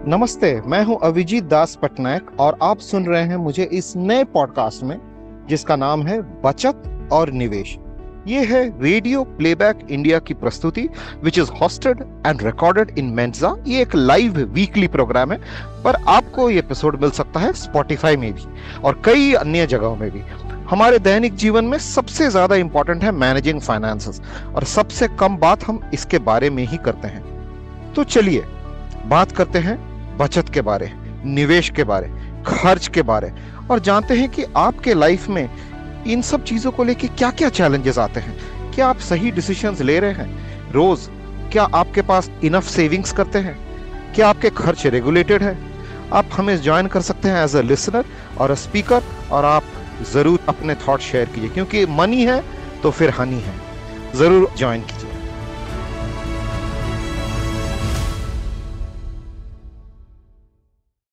नमस्ते, मैं हूँ अभिजीत दास पटनायक और आप सुन रहे हैं मुझे इस नए पॉडकास्ट में, जिसका नाम है बचत और निवेश। ये है रेडियो प्लेबैक इंडिया की प्रस्तुति which is hosted and recorded in मेंजा ये एक लाइव वीकली प्रोग्राम है, पर आपको ये एपिसोड मिल सकता है स्पॉटिफाई में भी और कई अन्य जगहों में भी। हमारे दैनिक जीवन में सबसे ज़्यादा इंपॉर्टेंट है मैनेजिंग फाइनेंसेस और सबसे कम बात हम इसके बारे में ही करते हैं। तो चलिए, बात करते हैं बचत के बारे, निवेश के बारे, खर्च के बारे। और जानते हैं कि आपके लाइफ में इन सब चीज़ों को लेके क्या क्या चैलेंजेस आते हैं? क्या आप सही डिसीजंस ले रहे हैं? रोज क्या आपके पास इनफ सेविंग्स करते हैं? क्या आपके खर्च रेगुलेटेड है? आप हमें ज्वाइन कर सकते हैं एज अ लिसनर और अ स्पीकर और आप ज़रूर अपने थॉट शेयर कीजिए। क्योंकि मनी है तो फिर हनी है। ज़रूर ज्वाइन कीजिए।